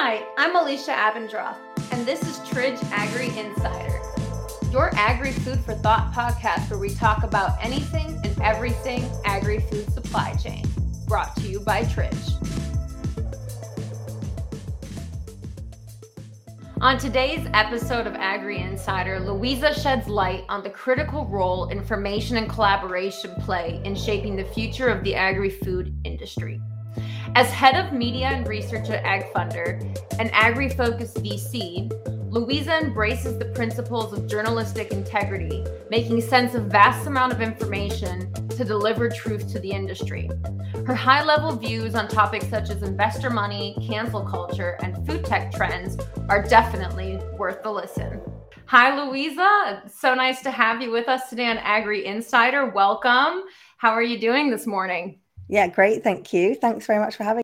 Hi, I'm Alicia Abendroth, and this is Tridge Agri Insider, your agri food for thought podcast where we talk about anything and everything agri food supply chain. Brought to you by Tridge. On today's episode of Agri Insider, Louisa sheds light on the critical role information and collaboration play in shaping the future of the agri food industry. As head of media and research at AgFunder, an agri focused VC, Louisa embraces the principles of journalistic integrity, making sense of vast amount of information to deliver truth to the industry. Her high-level views on topics such as investor money, cancel culture, and food tech trends are definitely worth the listen. Hi, Louisa. So nice to have you with us today on Agri Insider. Welcome. How are you doing this morning? Yeah, great. Thank you. Thanks very much for having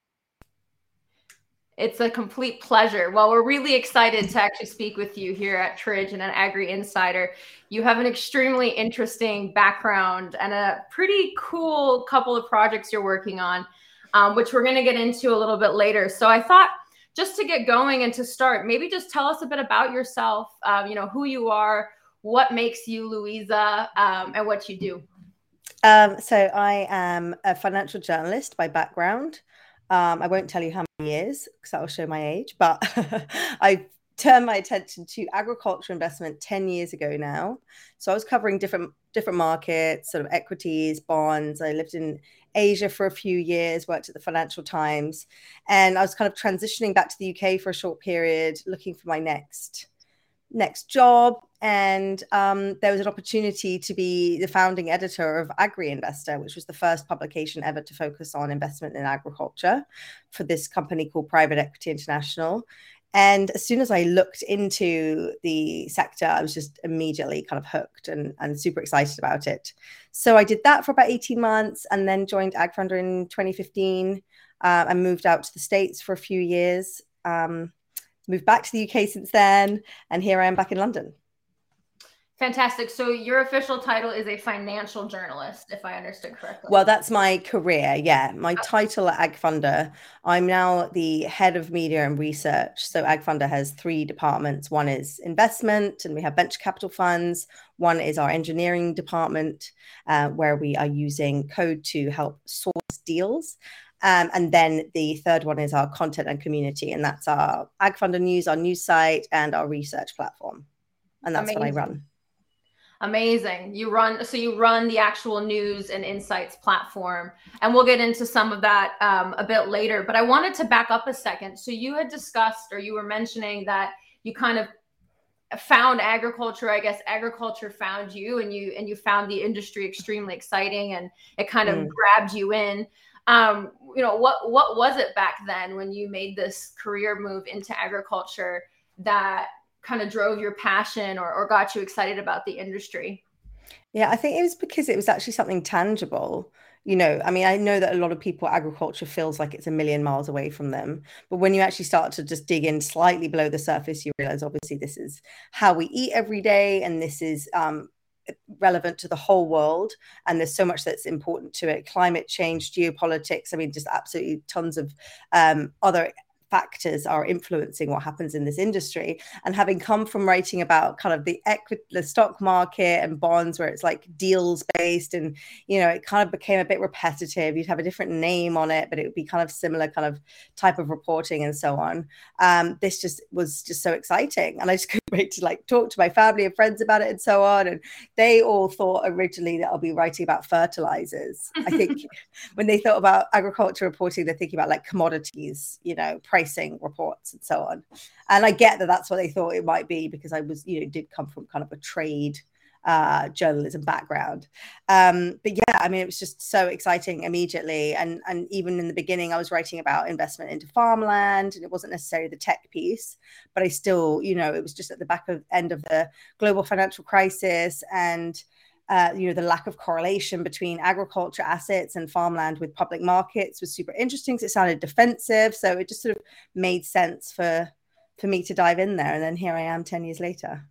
it's a complete pleasure. Well, we're really excited to actually speak with you here at Tridge and an Agri Insider. You have an extremely interesting background and a pretty cool couple of projects you're working on, um, which we're going to get into a little bit later. So I thought just to get going and to start, maybe just tell us a bit about yourself, um, you know, who you are, what makes you Louisa, um, and what you do. Um, so I am a financial journalist by background. Um, I won't tell you how many years because that will show my age, but I turned my attention to agriculture investment 10 years ago now. So I was covering different different markets, sort of equities, bonds. I lived in Asia for a few years, worked at the Financial Times, and I was kind of transitioning back to the UK for a short period, looking for my next next job and um, there was an opportunity to be the founding editor of Agri Investor, which was the first publication ever to focus on investment in agriculture for this company called Private Equity International. And as soon as I looked into the sector, I was just immediately kind of hooked and, and super excited about it. So I did that for about 18 months and then joined AgFunder in 2015 uh, and moved out to the States for a few years. Um, moved back to the UK since then, and here I am back in London. Fantastic. So your official title is a financial journalist, if I understood correctly. Well, that's my career. Yeah, my title at AgFunder. I'm now the head of media and research. So AgFunder has three departments. One is investment, and we have venture capital funds. One is our engineering department, uh, where we are using code to help source deals. Um, and then the third one is our content and community, and that's our AgFunder News, our news site, and our research platform. And that's Amazing. what I run. Amazing. You run so you run the actual news and insights platform, and we'll get into some of that um, a bit later. But I wanted to back up a second. So you had discussed, or you were mentioning that you kind of found agriculture. I guess agriculture found you, and you and you found the industry extremely exciting, and it kind of mm. grabbed you in. Um, you know what what was it back then when you made this career move into agriculture that kind of drove your passion or, or got you excited about the industry? Yeah, I think it was because it was actually something tangible. You know, I mean, I know that a lot of people, agriculture feels like it's a million miles away from them. But when you actually start to just dig in slightly below the surface, you realize obviously this is how we eat every day and this is um, relevant to the whole world and there's so much that's important to it climate change geopolitics i mean just absolutely tons of um, other factors are influencing what happens in this industry. And having come from writing about kind of the equity, the stock market and bonds, where it's like deals based, and you know, it kind of became a bit repetitive. You'd have a different name on it, but it would be kind of similar kind of type of reporting and so on. Um, this just was just so exciting, and I just to like talk to my family and friends about it and so on. And they all thought originally that I'll be writing about fertilizers. I think when they thought about agriculture reporting, they're thinking about like commodities, you know, pricing reports and so on. And I get that that's what they thought it might be because I was, you know, did come from kind of a trade uh, journalism background. Um, but yeah, I mean, it was just so exciting immediately. And and even in the beginning, I was writing about investment into farmland, and it wasn't necessarily the tech piece, but I still, you know, it was just at the back of end of the global financial crisis and uh, you know, the lack of correlation between agriculture assets and farmland with public markets was super interesting. So it sounded defensive. So it just sort of made sense for for me to dive in there. And then here I am 10 years later.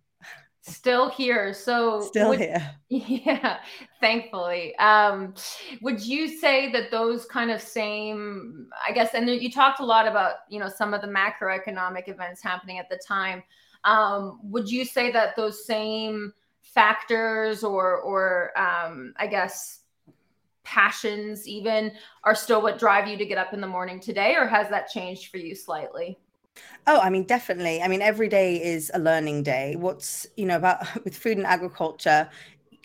Still here. So still would, here. Yeah, thankfully. Um, would you say that those kind of same, I guess, and you talked a lot about, you know, some of the macroeconomic events happening at the time. Um, would you say that those same factors or or um, I guess passions even are still what drive you to get up in the morning today, or has that changed for you slightly? Oh, I mean, definitely. I mean, every day is a learning day. What's, you know, about with food and agriculture,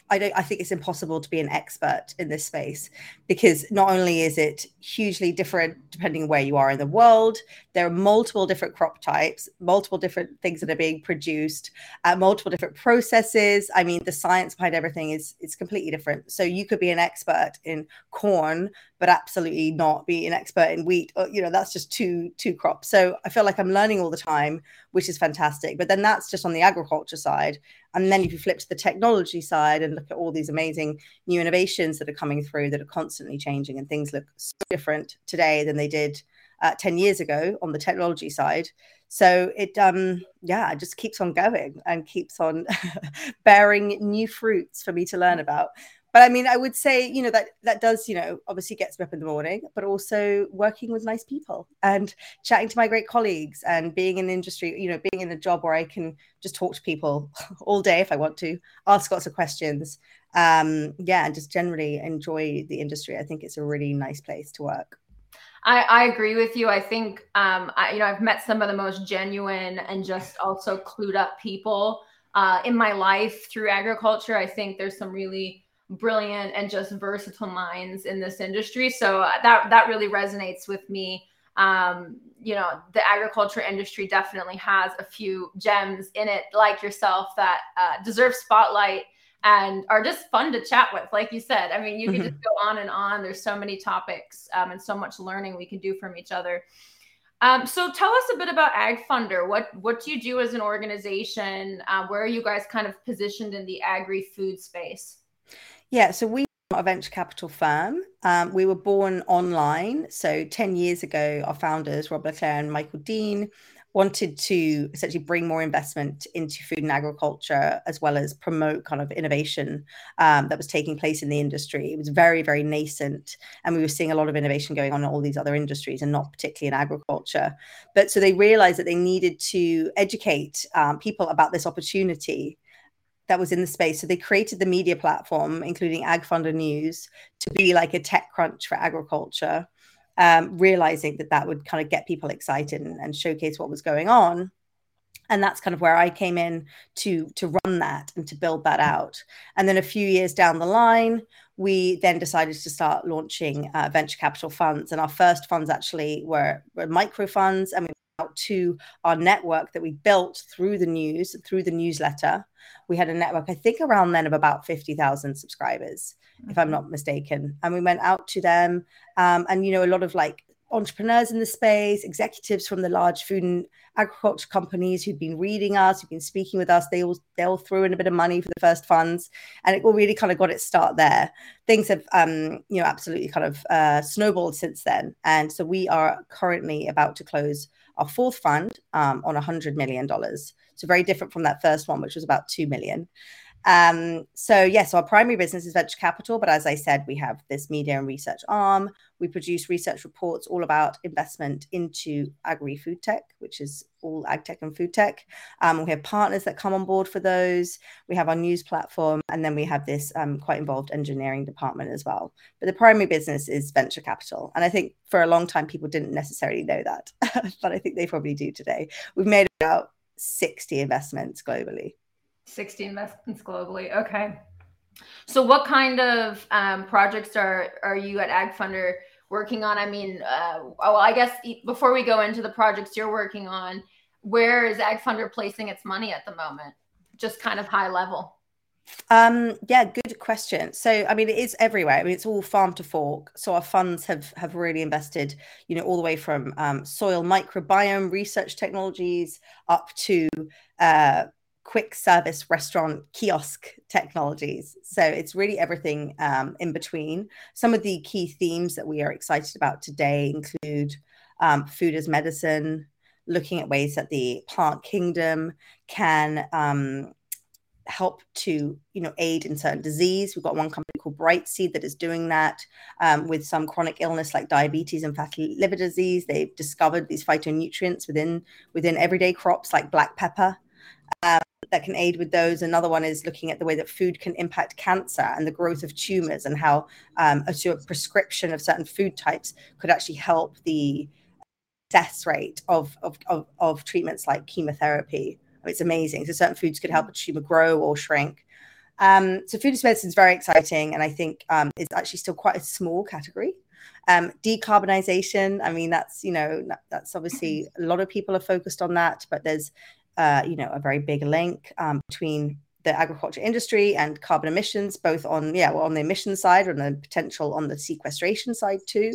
I don't I think it's impossible to be an expert in this space because not only is it hugely different depending where you are in the world, there are multiple different crop types, multiple different things that are being produced, uh, multiple different processes. I mean, the science behind everything is is completely different. So you could be an expert in corn, but absolutely not be an expert in wheat. Or, you know, that's just two two crops. So I feel like I'm learning all the time, which is fantastic. But then that's just on the agriculture side. And then if you flip to the technology side and look at all these amazing new innovations that are coming through that are constantly changing and things look so different today than they did uh, 10 years ago on the technology side. So it, um, yeah, it just keeps on going and keeps on bearing new fruits for me to learn about but I mean, I would say, you know, that that does, you know, obviously gets me up in the morning, but also working with nice people and chatting to my great colleagues and being in industry, you know, being in a job where I can just talk to people all day if I want to, ask lots of questions. Um, yeah, and just generally enjoy the industry. I think it's a really nice place to work. I, I agree with you. I think, um, I, you know, I've met some of the most genuine and just also clued up people uh, in my life through agriculture. I think there's some really brilliant and just versatile minds in this industry. So uh, that that really resonates with me. Um, you know, the agriculture industry definitely has a few gems in it, like yourself, that uh, deserve spotlight and are just fun to chat with. Like you said, I mean, you can mm-hmm. just go on and on. There's so many topics um, and so much learning we can do from each other. Um, so tell us a bit about Ag Funder. What what do you do as an organization? Uh, where are you guys kind of positioned in the agri food space? Yeah, so we are a venture capital firm. Um, we were born online. So 10 years ago, our founders, Rob Leclerc and Michael Dean, wanted to essentially bring more investment into food and agriculture as well as promote kind of innovation um, that was taking place in the industry. It was very, very nascent, and we were seeing a lot of innovation going on in all these other industries and not particularly in agriculture. But so they realized that they needed to educate um, people about this opportunity that was in the space. So they created the media platform, including AgFunder News, to be like a tech crunch for agriculture, um, realizing that that would kind of get people excited and, and showcase what was going on and that's kind of where I came in to to run that and to build that out. And then a few years down the line, we then decided to start launching uh, venture capital funds, and our first funds actually were, were micro funds, and we out to our network that we built through the news, through the newsletter. We had a network, I think around then of about 50,000 subscribers, mm-hmm. if I'm not mistaken. And we went out to them. Um, and, you know, a lot of like entrepreneurs in the space, executives from the large food and agriculture companies who'd been reading us, who'd been speaking with us, they all they all threw in a bit of money for the first funds, and it all really kind of got its start there. Things have, um, you know, absolutely kind of uh, snowballed since then, and so we are currently about to close our fourth fund um, on $100 million. So very different from that first one, which was about 2 million. Um, so yes, yeah, so our primary business is venture capital, but as I said, we have this media and research arm. We produce research reports all about investment into agri food tech, which is all ag tech and food tech. Um, we have partners that come on board for those. We have our news platform, and then we have this um, quite involved engineering department as well. But the primary business is venture capital, and I think for a long time people didn't necessarily know that, but I think they probably do today. We've made about 60 investments globally. 60 investments globally. Okay. So, what kind of um, projects are are you at Ag Funder working on? I mean, uh, well, I guess before we go into the projects you're working on, where is Ag Funder placing its money at the moment? Just kind of high level. Um, yeah, good question. So, I mean, it is everywhere. I mean, it's all farm to fork. So, our funds have have really invested, you know, all the way from um, soil microbiome research technologies up to uh, quick service restaurant kiosk technologies. So it's really everything um, in between. Some of the key themes that we are excited about today include um, food as medicine, looking at ways that the plant kingdom can um, help to you know aid in certain disease. We've got one company called Brightseed that is doing that um, with some chronic illness like diabetes and fatty liver disease. They've discovered these phytonutrients within within everyday crops like black pepper. That can aid with those. Another one is looking at the way that food can impact cancer and the growth of tumors and how um, a sort of prescription of certain food types could actually help the death rate of, of, of, of treatments like chemotherapy. It's amazing. So certain foods could help a tumor grow or shrink. Um, so food medicine is very exciting, and I think um, it's actually still quite a small category. Um, decarbonization, I mean, that's you know that's obviously a lot of people are focused on that, but there's uh, you know a very big link um, between the agriculture industry and carbon emissions, both on yeah, well, on the emission side and the potential on the sequestration side too.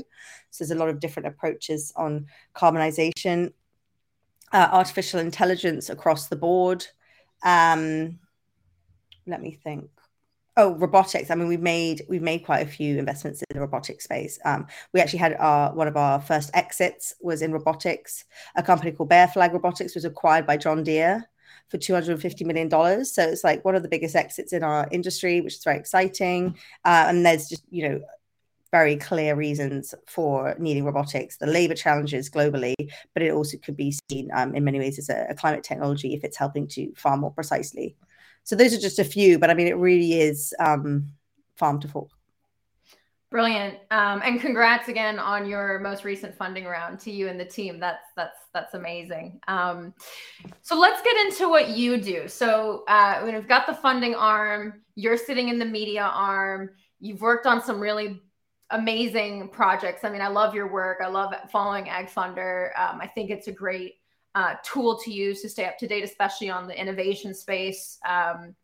So there's a lot of different approaches on carbonization, uh, artificial intelligence across the board. Um, let me think. Oh, robotics. I mean, we've made we've made quite a few investments in the robotics space. Um, we actually had our one of our first exits was in robotics. A company called Bear Flag Robotics was acquired by John Deere for $250 million. So it's like one of the biggest exits in our industry, which is very exciting. Uh, and there's just, you know, very clear reasons for needing robotics, the labor challenges globally, but it also could be seen um, in many ways as a, a climate technology if it's helping to farm more precisely. So those are just a few, but I mean, it really is um, farm to fork. Brilliant. Um, and congrats again on your most recent funding round to you and the team. That's that's that's amazing. Um, so let's get into what you do. So uh, we've got the funding arm. You're sitting in the media arm. You've worked on some really amazing projects. I mean, I love your work. I love following AgFunder. Um, I think it's a great uh, tool to use to stay up to date, especially on the innovation space. Um,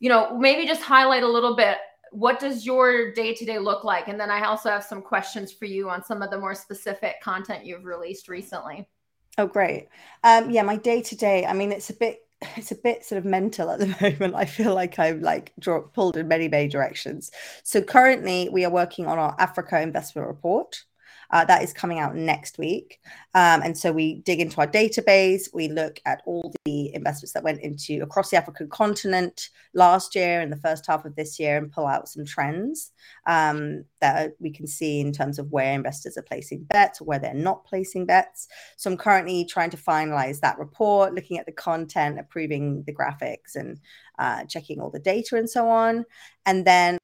you know, maybe just highlight a little bit what does your day to day look like? And then I also have some questions for you on some of the more specific content you've released recently. Oh, great. Um, yeah, my day to day. I mean, it's a bit it's a bit sort of mental at the moment. I feel like I'm like draw, pulled in many, many directions. So currently, we are working on our Africa investment report. Uh, that is coming out next week. Um, and so we dig into our database, we look at all the investments that went into across the African continent last year and the first half of this year and pull out some trends um, that we can see in terms of where investors are placing bets where they're not placing bets. So I'm currently trying to finalize that report, looking at the content, approving the graphics, and uh, checking all the data and so on. And then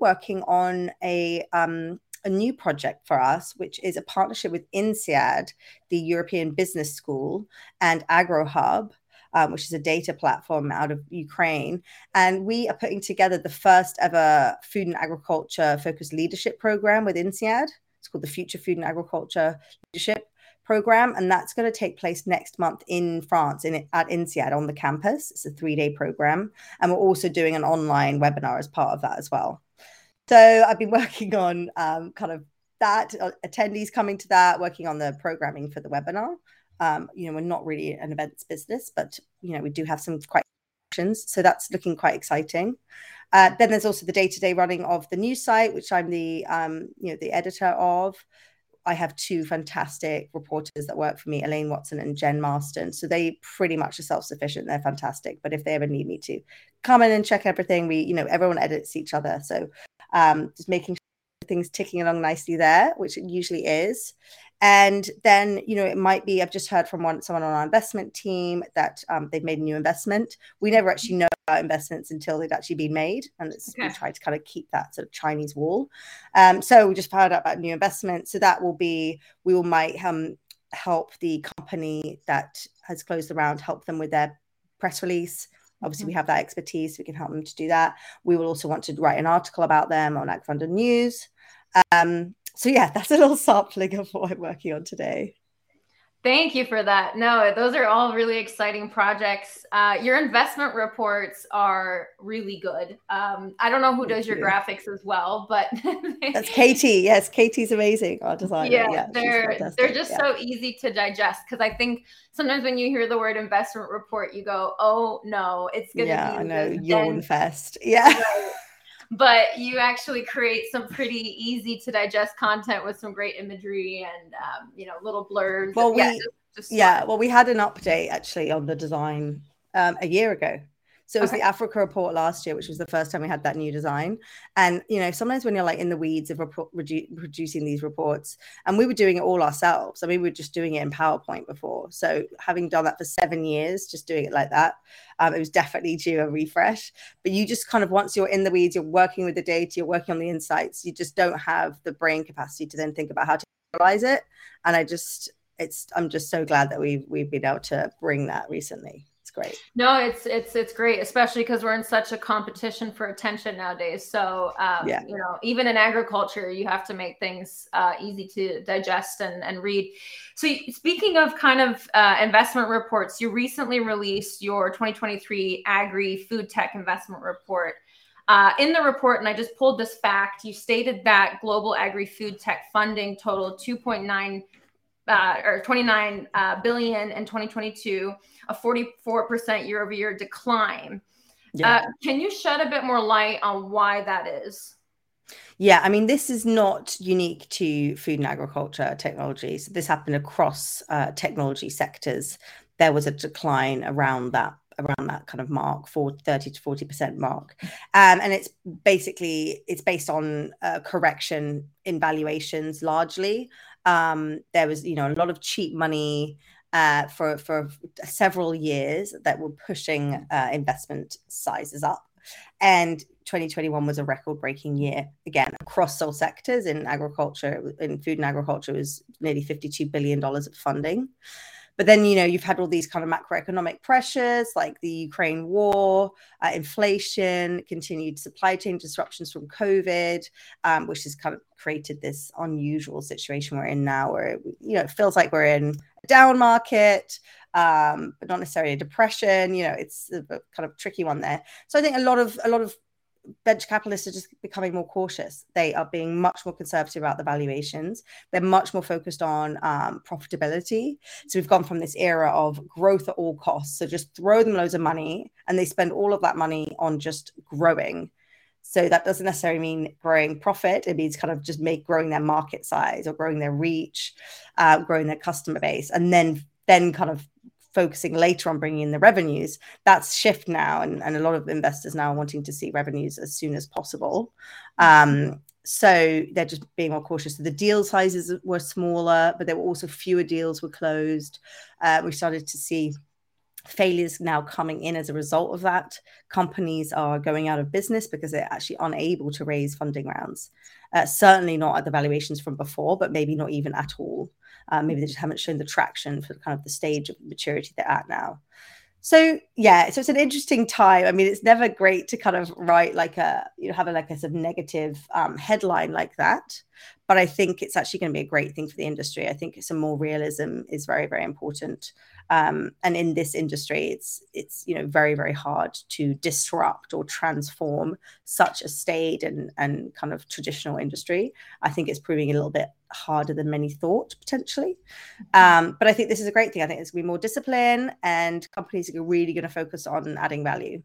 working on a um, a new project for us, which is a partnership with INSEAD, the European Business School, and AgroHub. Um, which is a data platform out of Ukraine. And we are putting together the first ever food and agriculture focused leadership program with INSEAD. It's called the Future Food and Agriculture Leadership Program. And that's going to take place next month in France in, at INSEAD on the campus. It's a three day program. And we're also doing an online webinar as part of that as well. So I've been working on um, kind of that, uh, attendees coming to that, working on the programming for the webinar. Um, you know, we're not really an events business, but you know, we do have some quite actions. So that's looking quite exciting. Uh, then there's also the day-to-day running of the news site, which I'm the um, you know the editor of. I have two fantastic reporters that work for me, Elaine Watson and Jen Marston. So they pretty much are self-sufficient. They're fantastic. But if they ever need me to come in and check everything, we, you know, everyone edits each other. So um, just making sure things ticking along nicely there, which it usually is. And then, you know, it might be, I've just heard from one someone on our investment team that um, they've made a new investment. We never actually know about investments until they've actually been made. And it's, okay. we try to kind of keep that sort of Chinese wall. Um, so we just found out about new investments. So that will be, we will might um, help the company that has closed the round, help them with their press release Obviously, mm-hmm. we have that expertise. We can help them to do that. We will also want to write an article about them on AgFunder News. Um, so, yeah, that's a little sampling of what I'm working on today. Thank you for that. No, those are all really exciting projects. Uh, your investment reports are really good. Um, I don't know who does your you. graphics as well, but that's Katie. Yes, Katie's amazing. Our designer. Yeah, yeah they're they're just yeah. so easy to digest because I think sometimes when you hear the word investment report, you go, "Oh no, it's gonna yeah, be." I know yawn fest. Yeah but you actually create some pretty easy to digest content with some great imagery and um, you know little blurbs. Well, we, yeah, just, just yeah, well, we had an update actually on the design um, a year ago. So it was okay. the Africa report last year, which was the first time we had that new design. And you know, sometimes when you're like in the weeds of report, redu- producing these reports, and we were doing it all ourselves. I mean, we were just doing it in PowerPoint before. So having done that for seven years, just doing it like that, um, it was definitely due a refresh. But you just kind of once you're in the weeds, you're working with the data, you're working on the insights. You just don't have the brain capacity to then think about how to realize it. And I just, it's, I'm just so glad that we've we've been able to bring that recently great. No, it's it's it's great, especially because we're in such a competition for attention nowadays. So um, yeah. you know, even in agriculture, you have to make things uh, easy to digest and, and read. So speaking of kind of uh, investment reports, you recently released your 2023 Agri Food Tech Investment Report. Uh, in the report, and I just pulled this fact, you stated that global agri food tech funding totaled 2.9 uh, or 29 uh, billion in 2022, a 44% year over year decline. Yeah. Uh, can you shed a bit more light on why that is? Yeah, I mean, this is not unique to food and agriculture technologies. This happened across uh, technology sectors. There was a decline around that around that kind of mark for 30 to 40 percent mark um, and it's basically it's based on a correction in valuations largely um, there was you know a lot of cheap money uh, for for several years that were pushing uh, investment sizes up. And 2021 was a record breaking year again across all sectors. In agriculture in food and agriculture was nearly 52 billion dollars of funding. But then, you know, you've had all these kind of macroeconomic pressures like the Ukraine war, uh, inflation, continued supply chain disruptions from COVID, um, which has kind of created this unusual situation we're in now where, you know, it feels like we're in down market. Um, but not necessarily a depression. You know, it's a, a kind of tricky one there. So I think a lot of a lot of venture capitalists are just becoming more cautious. They are being much more conservative about the valuations. They're much more focused on um, profitability. So we've gone from this era of growth at all costs. So just throw them loads of money and they spend all of that money on just growing. So that doesn't necessarily mean growing profit. It means kind of just make growing their market size or growing their reach, uh, growing their customer base, and then then kind of focusing later on bringing in the revenues that's shift now and, and a lot of investors now are wanting to see revenues as soon as possible um, so they're just being more cautious. So the deal sizes were smaller, but there were also fewer deals were closed. Uh, we started to see failures now coming in as a result of that. Companies are going out of business because they're actually unable to raise funding rounds. Uh, certainly not at the valuations from before, but maybe not even at all. Uh, maybe they just haven't shown the traction for kind of the stage of maturity they're at now. So yeah, so it's an interesting time. I mean, it's never great to kind of write like a you know have a like a sort of negative um, headline like that, but I think it's actually going to be a great thing for the industry. I think some more realism is very very important um, and in this industry it's it's you know very very hard to disrupt or transform such a staid and and kind of traditional industry i think it's proving a little bit harder than many thought potentially. Um, but i think this is a great thing. I think it's going to be more discipline and companies are really going to focus on adding value.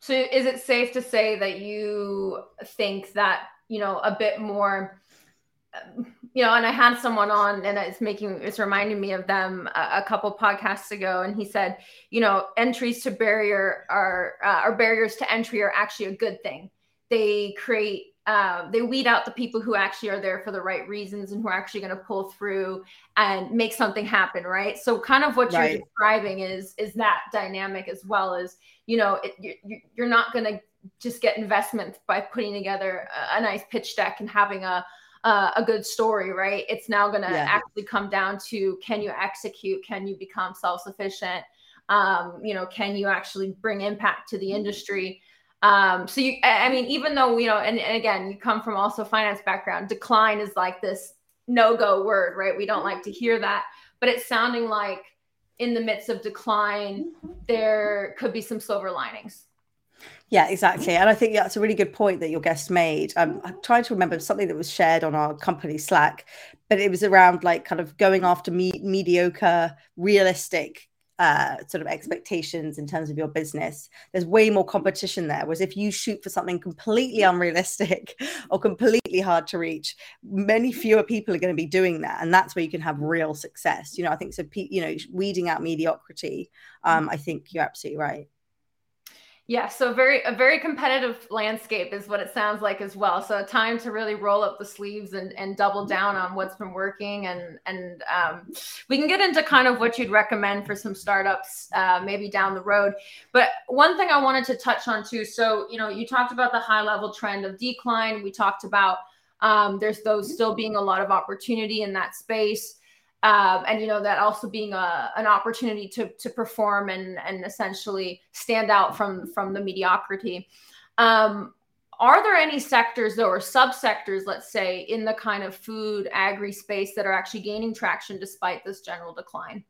So is it safe to say that you think that you know a bit more you know, and I had someone on, and it's making it's reminding me of them a, a couple podcasts ago, and he said, you know, entries to barrier are uh, or barriers to entry are actually a good thing. They create uh, they weed out the people who actually are there for the right reasons and who are actually going to pull through and make something happen right so kind of what right. you're describing is is that dynamic as well as you know it, you, you're not going to just get investment by putting together a, a nice pitch deck and having a uh, a good story, right? It's now going to yeah. actually come down to can you execute? Can you become self sufficient? Um, you know, can you actually bring impact to the mm-hmm. industry? Um, so you, I mean, even though you know, and, and again, you come from also finance background, decline is like this no go word, right? We don't like to hear that, but it's sounding like in the midst of decline, mm-hmm. there could be some silver linings. Yeah, exactly. And I think that's a really good point that your guest made. Um, I'm trying to remember something that was shared on our company Slack, but it was around like kind of going after me- mediocre, realistic uh, sort of expectations in terms of your business. There's way more competition there. Whereas if you shoot for something completely unrealistic or completely hard to reach, many fewer people are going to be doing that, and that's where you can have real success. You know, I think so. You know, weeding out mediocrity. Um, I think you're absolutely right. Yeah, so very a very competitive landscape is what it sounds like as well. So a time to really roll up the sleeves and, and double down on what's been working, and and um, we can get into kind of what you'd recommend for some startups uh, maybe down the road. But one thing I wanted to touch on too. So you know, you talked about the high level trend of decline. We talked about um, there's those still being a lot of opportunity in that space um, and you know that also being a, an opportunity to to perform and and essentially stand out from from the mediocrity. Um, are there any sectors though or subsectors let's say in the kind of food agri space that are actually gaining traction despite this general decline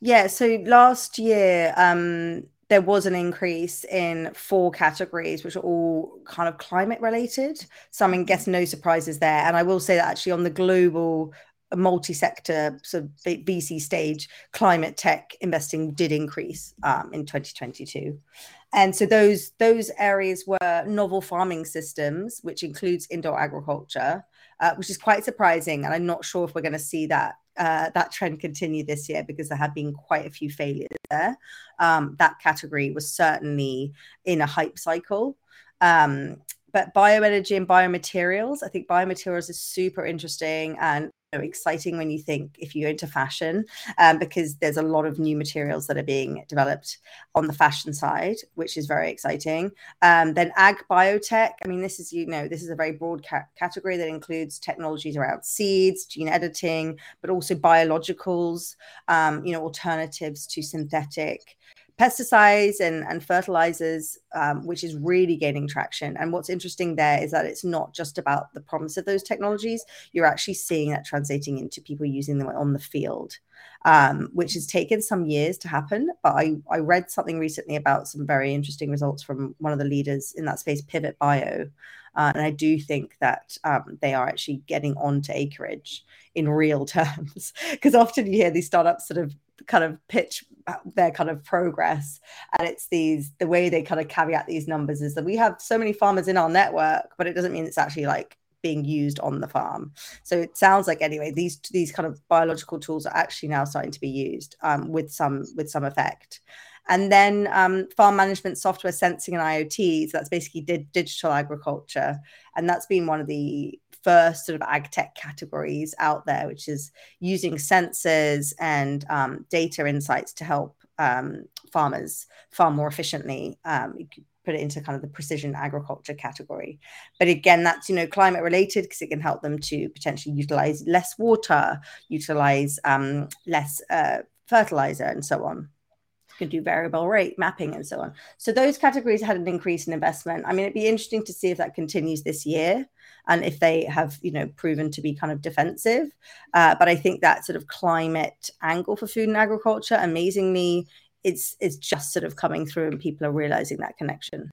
yeah so last year um there was an increase in four categories, which are all kind of climate related. So I mean, guess no surprises there. And I will say that actually on the global a multi-sector sort of VC stage, climate tech investing did increase um, in 2022, and so those those areas were novel farming systems, which includes indoor agriculture, uh, which is quite surprising, and I'm not sure if we're going to see that uh, that trend continue this year because there have been quite a few failures there. Um, that category was certainly in a hype cycle. Um, but bioenergy and biomaterials, I think biomaterials is super interesting and exciting when you think if you're into fashion um, because there's a lot of new materials that are being developed on the fashion side which is very exciting. Um, then ag biotech i mean this is you know this is a very broad ca- category that includes technologies around seeds gene editing but also biologicals um, you know alternatives to synthetic pesticides and, and fertilizers, um, which is really gaining traction. And what's interesting there is that it's not just about the promise of those technologies, you're actually seeing that translating into people using them on the field. Um, which has taken some years to happen. But I, I read something recently about some very interesting results from one of the leaders in that space, Pivot Bio. Uh, and I do think that um, they are actually getting onto acreage in real terms. Because often you hear these startups sort of kind of pitch their kind of progress. And it's these the way they kind of caveat these numbers is that we have so many farmers in our network but it doesn't mean it's actually like being used on the farm. So it sounds like anyway these these kind of biological tools are actually now starting to be used um, with some with some effect and then um, farm management software sensing and iot so that's basically di- digital agriculture and that's been one of the first sort of ag tech categories out there, which is using sensors and um, data insights to help um, farmers farm more efficiently. Um, you could put it into kind of the precision agriculture category. But again, that's you know climate related because it can help them to potentially utilize less water, utilize um, less uh, fertilizer, and so on can do variable rate mapping and so on. So those categories had an increase in investment. I mean, it'd be interesting to see if that continues this year and if they have, you know, proven to be kind of defensive. Uh, but I think that sort of climate angle for food and agriculture, amazingly, it's it's just sort of coming through and people are realizing that connection.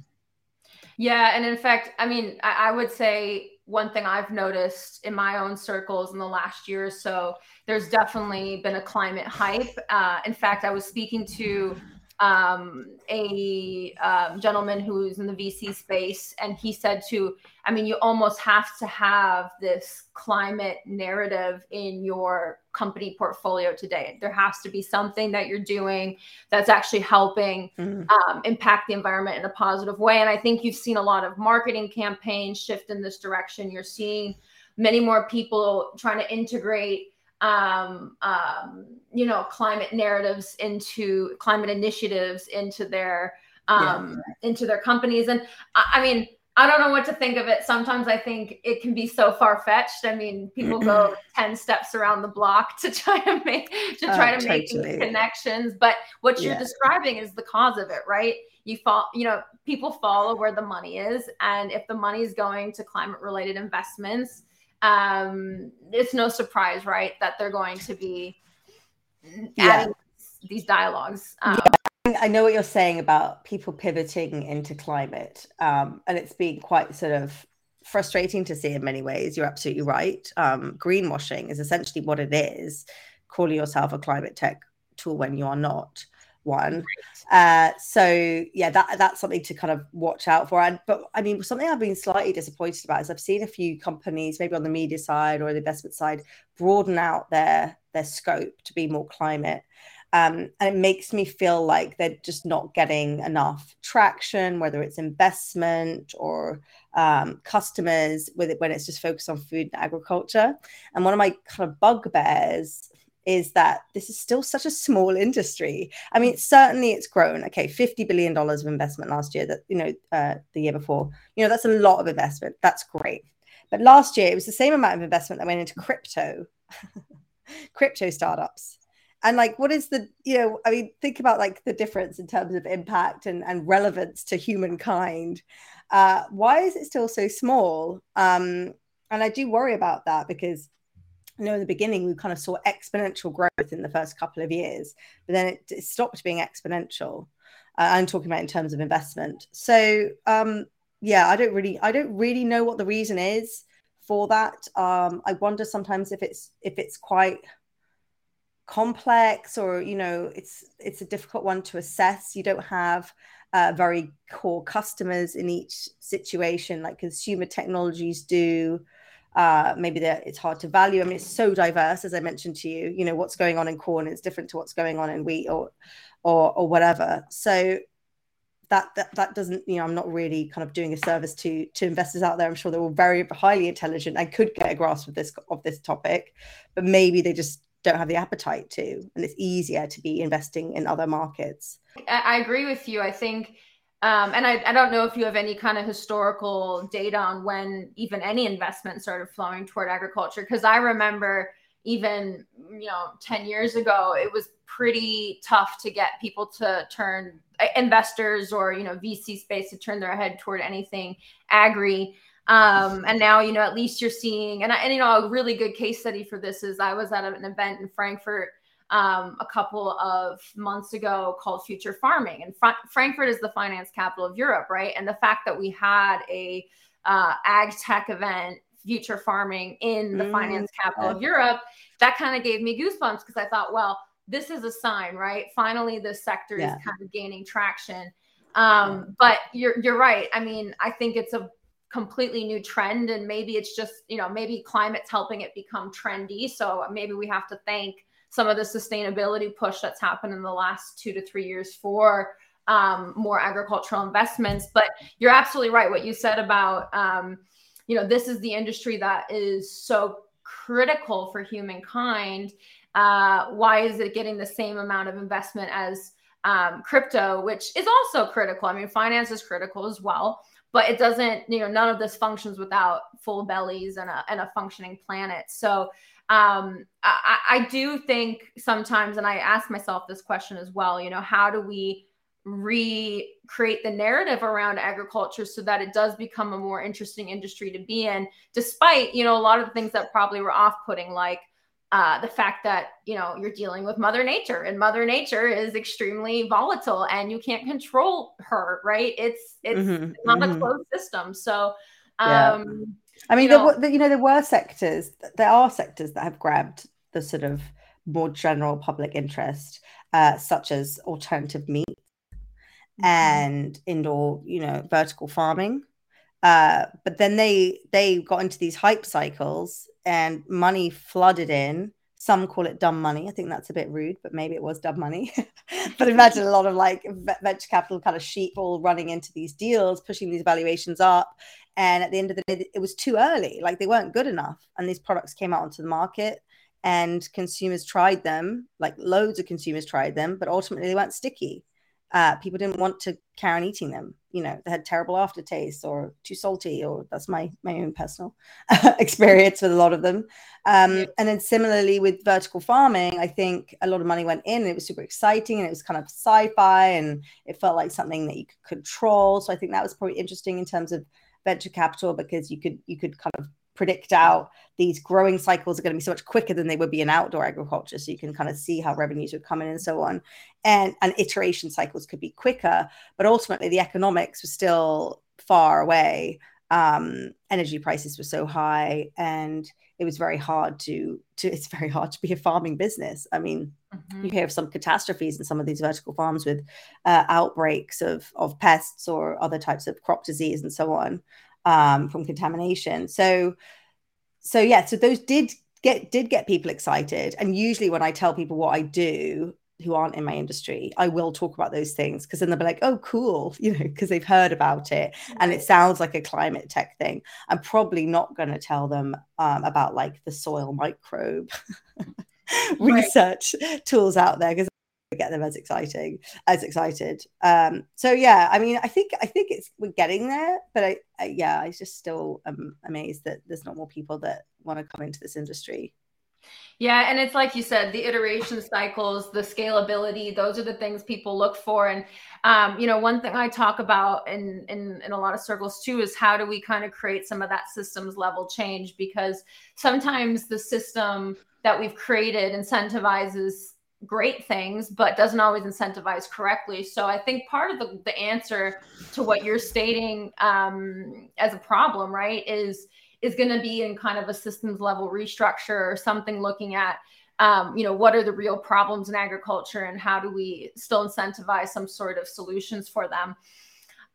Yeah, and in fact, I mean, I, I would say one thing I've noticed in my own circles in the last year or so, there's definitely been a climate hype. Uh, in fact, I was speaking to um, a um, gentleman who's in the VC space, and he said to, I mean, you almost have to have this climate narrative in your company portfolio today. There has to be something that you're doing that's actually helping mm-hmm. um, impact the environment in a positive way. And I think you've seen a lot of marketing campaigns shift in this direction. You're seeing many more people trying to integrate um, um, you know, climate narratives into climate initiatives into their um, yeah. into their companies. And I, I, mean, I don't know what to think of it. Sometimes I think it can be so far fetched. I mean, people go ten steps around the block to try to make to try oh, to make these connections. But what you're yeah. describing is the cause of it, right? You fall, you know, people follow where the money is, and if the money is going to climate related investments um, it's no surprise, right, that they're going to be adding yeah. these dialogues. Um, yeah. I know what you're saying about people pivoting into climate, um, and it's been quite sort of frustrating to see in many ways. You're absolutely right. Um, greenwashing is essentially what it is, calling yourself a climate tech tool when you are not one. Uh, so yeah, that that's something to kind of watch out for. And but I mean, something I've been slightly disappointed about is I've seen a few companies, maybe on the media side or the investment side, broaden out their their scope to be more climate. Um, and it makes me feel like they're just not getting enough traction, whether it's investment or um, customers, with it when it's just focused on food and agriculture. And one of my kind of bugbears is that this is still such a small industry. I mean, certainly it's grown. Okay, fifty billion dollars of investment last year. That you know, uh, the year before, you know, that's a lot of investment. That's great. But last year, it was the same amount of investment that went into crypto, crypto startups. And like, what is the, you know, I mean, think about like the difference in terms of impact and, and relevance to humankind. Uh, why is it still so small? Um, and I do worry about that because you know in the beginning we kind of saw exponential growth in the first couple of years but then it, it stopped being exponential uh, i'm talking about in terms of investment so um, yeah, I don't really, I don't really know what the reason is for that. Um, I wonder sometimes if it's if it's quite complex or you know it's it's a difficult one to assess. You don't have uh, very core customers in each situation like consumer technologies do. Uh, maybe that it's hard to value. I mean, it's so diverse, as I mentioned to you. You know, what's going on in corn is different to what's going on in wheat or or or whatever. So that, that that doesn't you know i'm not really kind of doing a service to to investors out there i'm sure they're all very highly intelligent and could get a grasp of this of this topic but maybe they just don't have the appetite to and it's easier to be investing in other markets i, agree with you i think um, and I, I don't know if you have any kind of historical data on when even any investment started flowing toward agriculture because i remember even you know 10 years ago it was pretty tough to get people to turn uh, investors or you know vc space to turn their head toward anything agri. Um, and now you know at least you're seeing and, I, and you know a really good case study for this is i was at an event in frankfurt um, a couple of months ago called future farming and Fra- frankfurt is the finance capital of europe right and the fact that we had a uh, ag tech event future farming in the mm, finance capital of Europe, that kind of gave me goosebumps because I thought, well, this is a sign, right? Finally, this sector yeah. is kind of gaining traction. Um, but you're you're right. I mean, I think it's a completely new trend, and maybe it's just you know maybe climate's helping it become trendy. So maybe we have to thank some of the sustainability push that's happened in the last two to three years for um, more agricultural investments. But you're absolutely right. What you said about um, you know this is the industry that is so critical for humankind uh, why is it getting the same amount of investment as um, crypto which is also critical i mean finance is critical as well but it doesn't you know none of this functions without full bellies and a, and a functioning planet so um, I, I do think sometimes and i ask myself this question as well you know how do we recreate the narrative around agriculture so that it does become a more interesting industry to be in despite you know a lot of the things that probably were off-putting like uh, the fact that you know you're dealing with mother nature and mother nature is extremely volatile and you can't control her right it's it's mm-hmm, not mm-hmm. a closed system so um yeah. I mean you know, there, you know there were sectors there are sectors that have grabbed the sort of more general public interest uh, such as alternative meat Mm-hmm. and indoor, you know, vertical farming. Uh, but then they they got into these hype cycles and money flooded in. Some call it dumb money. I think that's a bit rude, but maybe it was dumb money. but imagine a lot of like venture capital kind of sheep all running into these deals, pushing these valuations up. And at the end of the day, it was too early. Like they weren't good enough. And these products came out onto the market and consumers tried them, like loads of consumers tried them, but ultimately they weren't sticky uh, people didn't want to carry on eating them. You know, they had terrible aftertaste or too salty, or that's my my own personal experience with a lot of them. Um. And then similarly with vertical farming, I think a lot of money went in. And it was super exciting, and it was kind of sci-fi, and it felt like something that you could control. So I think that was probably interesting in terms of venture capital because you could you could kind of predict out these growing cycles are going to be so much quicker than they would be in outdoor agriculture. So you can kind of see how revenues would come in and so on. And and iteration cycles could be quicker but ultimately the economics were still far away. Um, energy prices were so high and it was very hard to to it's very hard to be a farming business. I mean mm-hmm. you hear of some catastrophes in some of these vertical farms with uh, outbreaks of of pests or other types of crop disease and so on um, from contamination. So, so yeah, so those did get did get people excited. And usually, when I tell people what I do, who aren't in my industry, I will talk about those things because then they'll be like, oh, cool, you know, because they've heard about it and it sounds like a climate tech thing. I'm probably not going to tell them um, about like the soil microbe research tools out there because get them as exciting as excited. Um so yeah i mean i think i think it's we're getting there but i, I yeah i just still am amazed that there's not more people that want to come into this industry. Yeah, and it's like you said, the iteration cycles, the scalability, those are the things people look for. And um, you know, one thing I talk about in, in in a lot of circles too is how do we kind of create some of that systems level change? Because sometimes the system that we've created incentivizes great things but doesn't always incentivize correctly. So i think part of the, the answer to what you're stating um, as a problem right is is going to be in kind of a systems level restructure or something looking at um, you know what are the real problems in agriculture and how do we still incentivize some sort of solutions for them.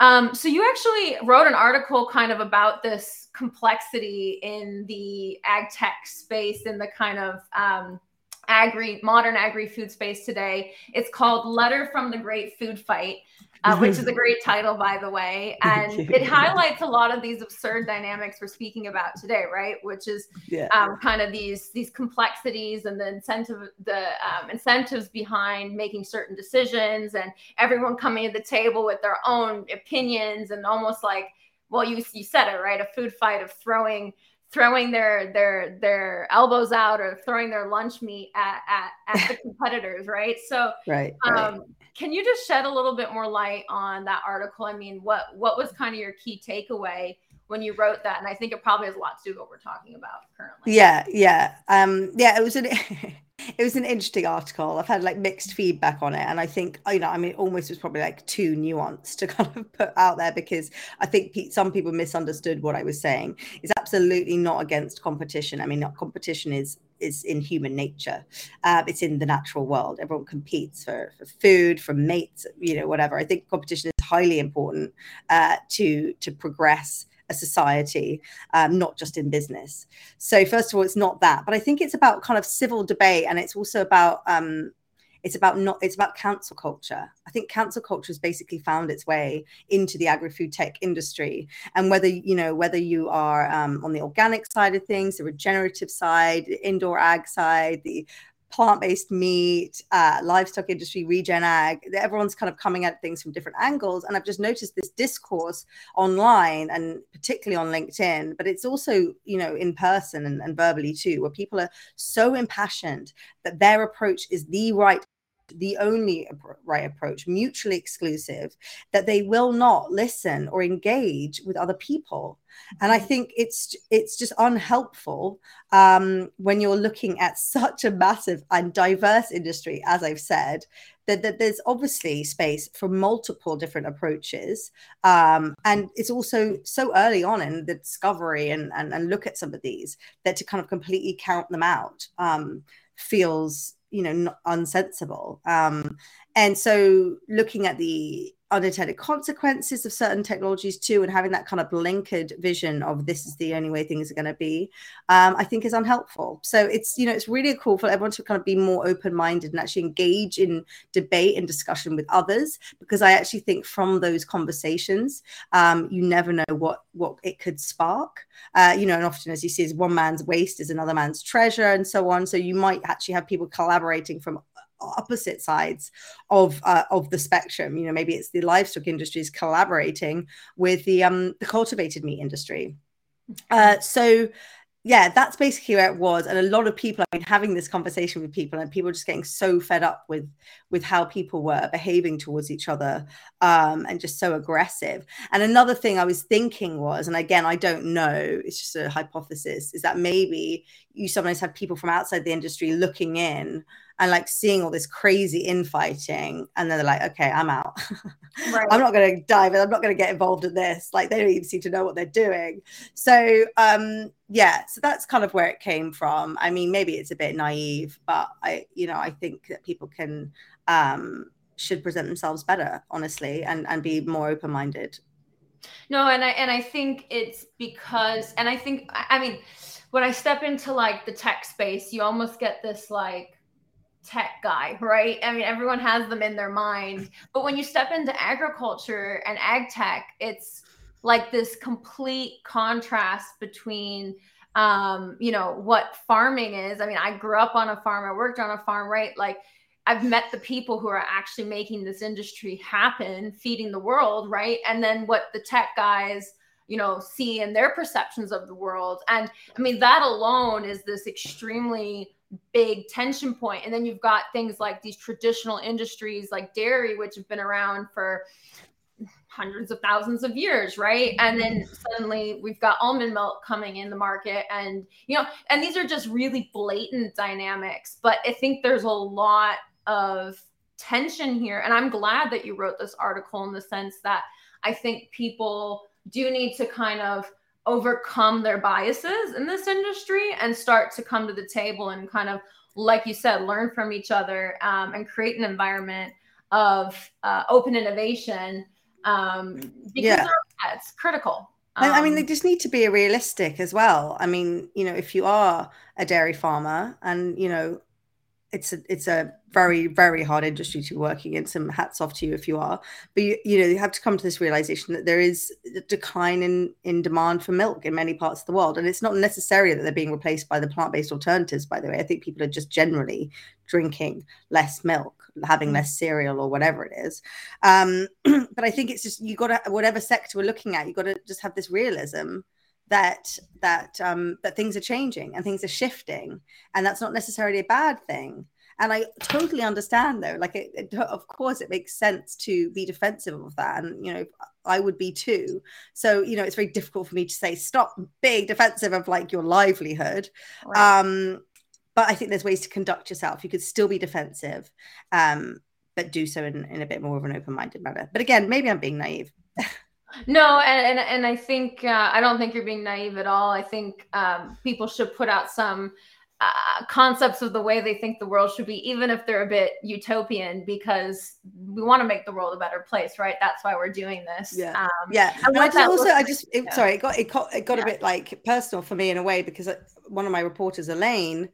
Um, so you actually wrote an article kind of about this complexity in the ag tech space and the kind of um, agri modern agri food space today it's called letter from the great food fight uh, which is a great title, by the way. And it highlights a lot of these absurd dynamics we're speaking about today, right? Which is yeah. um, kind of these these complexities and the incentive, the um, incentives behind making certain decisions, and everyone coming to the table with their own opinions, and almost like, well, you you said it right, a food fight of throwing throwing their their their elbows out or throwing their lunch meat at at, at the competitors right so right, um, right. can you just shed a little bit more light on that article i mean what what was kind of your key takeaway when you wrote that and i think it probably has a lot to do with what we're talking about currently yeah yeah um yeah it was an it was an interesting article i've had like mixed feedback on it and i think you know i mean almost was probably like too nuanced to kind of put out there because i think some people misunderstood what i was saying it's absolutely not against competition i mean competition is is in human nature. Uh, it's in the natural world. Everyone competes for, for food, for mates, you know, whatever. I think competition is highly important uh, to to progress a society, um, not just in business. So first of all, it's not that, but I think it's about kind of civil debate, and it's also about um, it's about not it's about cancel culture. I think cancel culture has basically found its way into the agri-food tech industry, and whether you know whether you are um, on the organic side of things, the regenerative side, the indoor ag side, the plant-based meat, uh, livestock industry, regen ag. Everyone's kind of coming at things from different angles, and I've just noticed this discourse online and particularly on LinkedIn, but it's also you know in person and, and verbally too, where people are so impassioned that their approach is the right the only right approach, mutually exclusive, that they will not listen or engage with other people. And I mm-hmm. think it's it's just unhelpful um, when you're looking at such a massive and diverse industry, as I've said, that, that there's obviously space for multiple different approaches. Um, and it's also so early on in the discovery and, and, and look at some of these that to kind of completely count them out um, feels you know not unsensible. Um, and so looking at the unintended consequences of certain technologies too and having that kind of blinkered vision of this is the only way things are going to be um, i think is unhelpful. So it's you know it's really cool for everyone to kind of be more open-minded and actually engage in debate and discussion with others because i actually think from those conversations um, you never know what what it could spark. Uh, you know and often as you see is one man's waste is another man's treasure and so on. So you might actually have people collaborating from opposite sides of uh, of the spectrum. You know, maybe it's the livestock industries collaborating with the um the cultivated meat industry. Uh, so yeah, that's basically where it was. And a lot of people, I mean, having this conversation with people, and people just getting so fed up with with how people were behaving towards each other, um, and just so aggressive. And another thing I was thinking was, and again, I don't know, it's just a hypothesis, is that maybe you sometimes have people from outside the industry looking in and like seeing all this crazy infighting and then they're like okay i'm out. Right. i'm not going to dive in. I'm not going to get involved in this. Like they don't even seem to know what they're doing. So um yeah so that's kind of where it came from. I mean maybe it's a bit naive but i you know i think that people can um should present themselves better honestly and and be more open-minded. No and i and i think it's because and i think i mean when i step into like the tech space you almost get this like tech guy, right? I mean, everyone has them in their mind. But when you step into agriculture and ag tech, it's like this complete contrast between um, you know, what farming is. I mean, I grew up on a farm, I worked on a farm, right? Like I've met the people who are actually making this industry happen, feeding the world, right? And then what the tech guys, you know, see in their perceptions of the world. And I mean, that alone is this extremely big tension point. And then you've got things like these traditional industries like dairy, which have been around for hundreds of thousands of years, right? And then mm-hmm. suddenly we've got almond milk coming in the market and you know, and these are just really blatant dynamics, but I think there's a lot of tension here and I'm glad that you wrote this article in the sense that I think people do need to kind of overcome their biases in this industry and start to come to the table and kind of like you said learn from each other um, and create an environment of uh, open innovation um, because yeah. it's critical. Um, I mean, they um, just need to be realistic as well. I mean, you know, if you are a dairy farmer and, you know, it's a it's a very very hard industry to be working in. Some hats off to you if you are, but you, you know you have to come to this realization that there is a decline in in demand for milk in many parts of the world, and it's not necessarily that they're being replaced by the plant based alternatives. By the way, I think people are just generally drinking less milk, having mm. less cereal or whatever it is. Um, but I think it's just you got to whatever sector we're looking at, you got to just have this realism that that um, that things are changing and things are shifting, and that's not necessarily a bad thing. And I totally understand though, like it, it, of course it makes sense to be defensive of that, and you know I would be too. So you know it's very difficult for me to say stop being defensive of like your livelihood. Right. Um, but I think there's ways to conduct yourself. You could still be defensive, um, but do so in, in a bit more of an open-minded manner. But again, maybe I'm being naive. No, and, and, and I think uh, I don't think you're being naive at all. I think um, people should put out some uh, concepts of the way they think the world should be, even if they're a bit utopian, because we want to make the world a better place, right? That's why we're doing this. Yeah, um, yeah. And I just also, I just, it, sorry, it got it got, it got yeah. a bit like personal for me in a way because uh, one of my reporters, Elaine,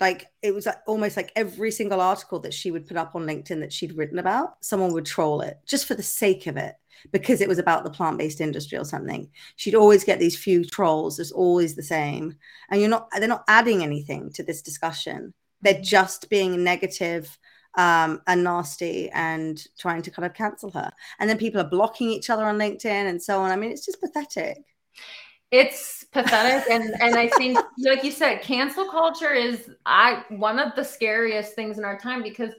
like it was like almost like every single article that she would put up on LinkedIn that she'd written about, someone would troll it just for the sake of it because it was about the plant-based industry or something. She'd always get these few trolls, it's always the same. And you're not they're not adding anything to this discussion. They're mm-hmm. just being negative um, and nasty and trying to kind of cancel her. And then people are blocking each other on LinkedIn and so on. I mean, it's just pathetic. It's pathetic. and and I think like you said, cancel culture is I one of the scariest things in our time because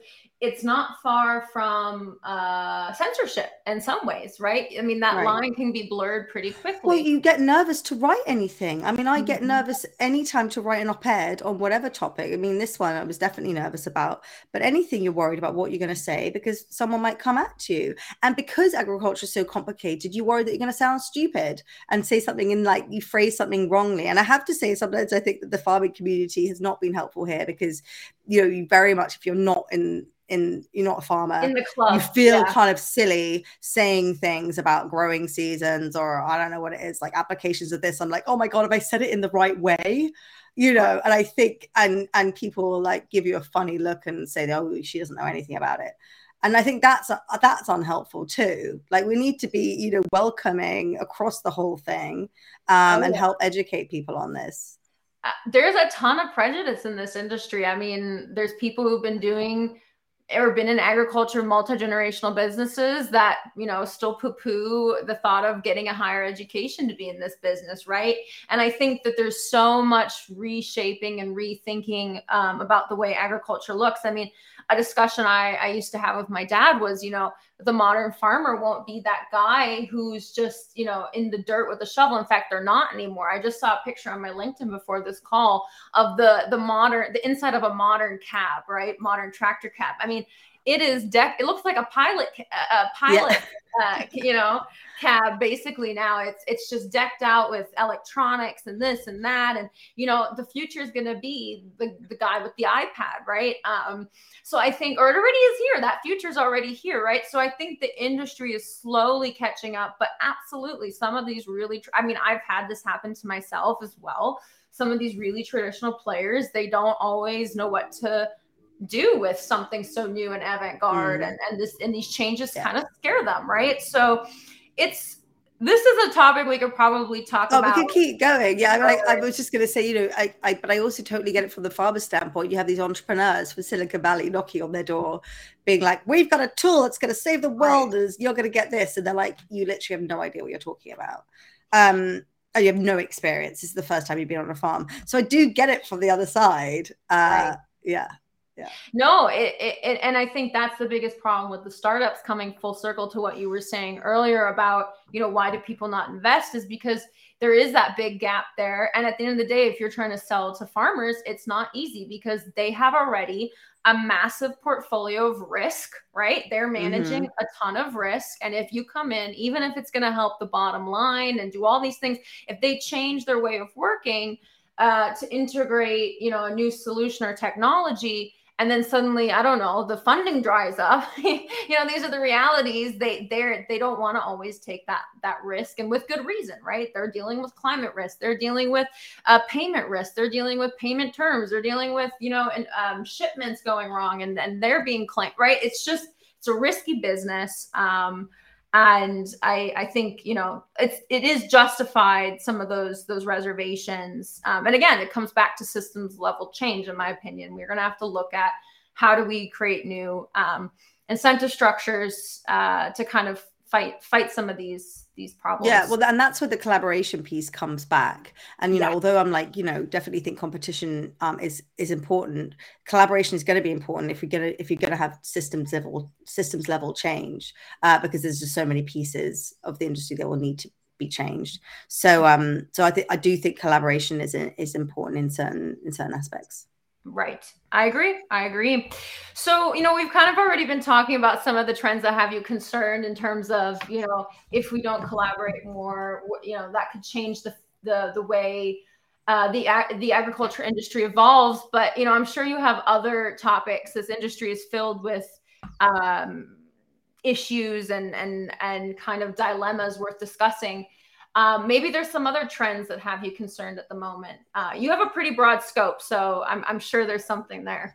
it's not far from uh, censorship in some ways, right? I mean, that right. line can be blurred pretty quickly. Well, you get nervous to write anything. I mean, I get mm-hmm. nervous anytime to write an op ed on whatever topic. I mean, this one I was definitely nervous about, but anything you're worried about what you're going to say because someone might come at you. And because agriculture is so complicated, you worry that you're going to sound stupid and say something in like you phrase something wrongly. And I have to say, sometimes I think that the farming community has not been helpful here because, you know, you very much, if you're not in in you're not a farmer in the club you feel yeah. kind of silly saying things about growing seasons or i don't know what it is like applications of this. I'm like oh my god have i said it in the right way? You know and i think and and people like give you a funny look and say oh she doesn't know anything about it. And i think that's uh, that's unhelpful too. Like we need to be you know welcoming across the whole thing um, oh, and help educate people on this there's a ton of prejudice in this industry. I mean there's people who've been doing or been in agriculture multi-generational businesses that you know still poo-poo the thought of getting a higher education to be in this business right? And i think that there's so much reshaping and rethinking um, about the way agriculture looks. I mean a discussion I, I used to have with my dad was, you know, the modern farmer won't be that guy who's just, you know, in the dirt with a shovel. In fact, they're not anymore. I just saw a picture on my LinkedIn before this call of the the modern the inside of a modern cab, right? Modern tractor cab. I mean, it is deck. It looks like a pilot, a pilot, yeah. uh, you know, cab. Basically, now it's it's just decked out with electronics and this and that, and you know, the future is going to be the the guy with the iPad, right? Um, so I think, or it already is here. That future is already here, right? So I think the industry is slowly catching up, but absolutely, some of these really. I mean, I've had this happen to myself as well. Some of these really traditional players, they don't always know what to do with something so new and avant-garde mm. and, and this and these changes yeah. kind of scare them right so it's this is a topic we could probably talk oh, about. we could keep going. Yeah, I, mean, I, I was just going to say, you know, I, I, but I also totally get it from the farmer standpoint. You have these entrepreneurs from Silicon Valley knocking on their door, being like, "We've got a tool that's going to save the world. Right. You're going to get this," and they're like, "You literally have no idea what you're talking about." Um, and you have no experience. This is the first time you've been on a farm, so I do get it from the other side. Uh, right. Yeah yeah. No it, it, and i think that's the biggest problem with the startups coming full circle to what you were saying earlier about you know why do people not invest is because there is that big gap there. And at the end of the day if you're trying to sell to farmers it's not easy because they have already a massive portfolio of risk right? They're managing mm-hmm. a ton of risk. And if you come in even if it's going to help the bottom line and do all these things if they change their way of working uh, to integrate you know a new solution or technology and then suddenly i don't know the funding dries up. You know these are the realities. They they're they don't want to always take that that risk and with good reason right? They're dealing with climate risk. They're dealing with uh, payment risk. They're dealing with payment terms. They're dealing with you know and um, shipments going wrong and then they're being claimed right? It's just it's a risky business um, and I, I think you know it's it is justified some of those those reservations. Um, and again it comes back to systems level change in my opinion. We're going to have to look at how do we create new um, incentive structures uh, to kind of fight fight some of these these problems. Yeah, well, and that's where the collaboration piece comes back. And you yeah. know, although I'm like, you know, definitely think competition um, is is important. Collaboration is going to be important if you're gonna if you're gonna have systems level systems level change, uh, because there's just so many pieces of the industry that will need to be changed. So, um, so I think I do think collaboration is is important in certain in certain aspects. Right. I agree. I agree. So, you know, we've kind of already been talking about some of the trends that have you concerned in terms of, you know, if we don't collaborate more, you know, that could change the the the way uh, the the agriculture industry evolves. But you know, I'm sure you have other topics. This industry is filled with um, issues and and and kind of dilemmas worth discussing. Um, maybe there's some other trends that have you concerned at the moment. Uh, you have a pretty broad scope, so I'm, I'm sure there's something there.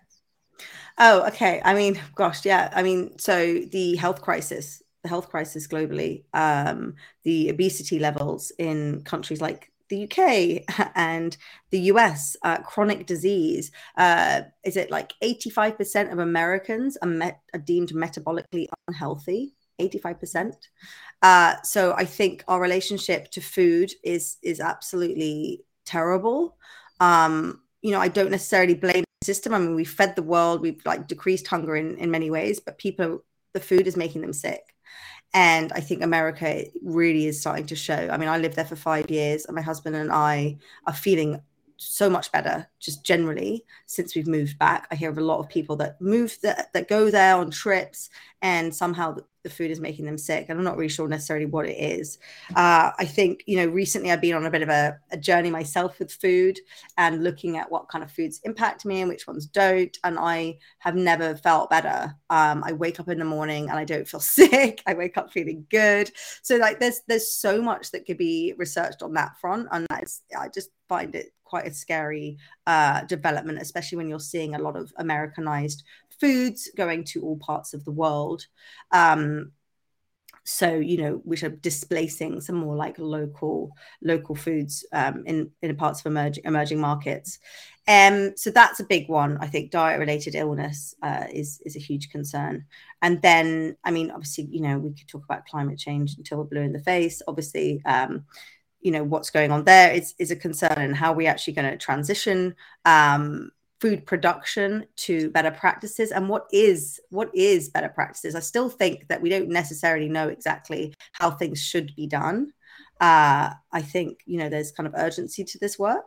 Oh, okay. I mean, gosh, yeah. I mean, so the health crisis, the health crisis globally, um, the obesity levels in countries like the UK and the US, uh, chronic disease. Uh, is it like 85% of Americans are, met- are deemed metabolically unhealthy? 85%. Uh, so I think our relationship to food is is absolutely terrible. Um, you know, I don't necessarily blame the system. I mean, we fed the world, we've like decreased hunger in, in many ways, but people, the food is making them sick. And I think America really is starting to show. I mean, I lived there for five years, and my husband and I are feeling so much better just generally since we've moved back i hear of a lot of people that move that, that go there on trips and somehow the food is making them sick. And I'm not really sure necessarily what it is. Uh, I think, you know, recently I've been on a bit of a, a, journey myself with food and looking at what kind of foods impact me and which ones don't. And I have never felt better. Um, I wake up in the morning and I don't feel sick. I wake up feeling good. So like there's there's so much that could be researched on that front. And that's I just find it quite a scary uh, development, especially when you're seeing a lot of Americanized foods going to all parts of the world. Um, so you know which are displacing some more like local local foods um, in in parts of emerging emerging markets. Um so that's a big one. I think diet related illness uh, is is a huge concern. And then i mean obviously you know we could talk about climate change until we're blue in the face. Obviously um you know what's going on there is is a concern and how we actually going to transition um food production to better practices and what is what is better practices? I still think that we don't necessarily know exactly how things should be done. Uh, i think you know there's kind of urgency to this work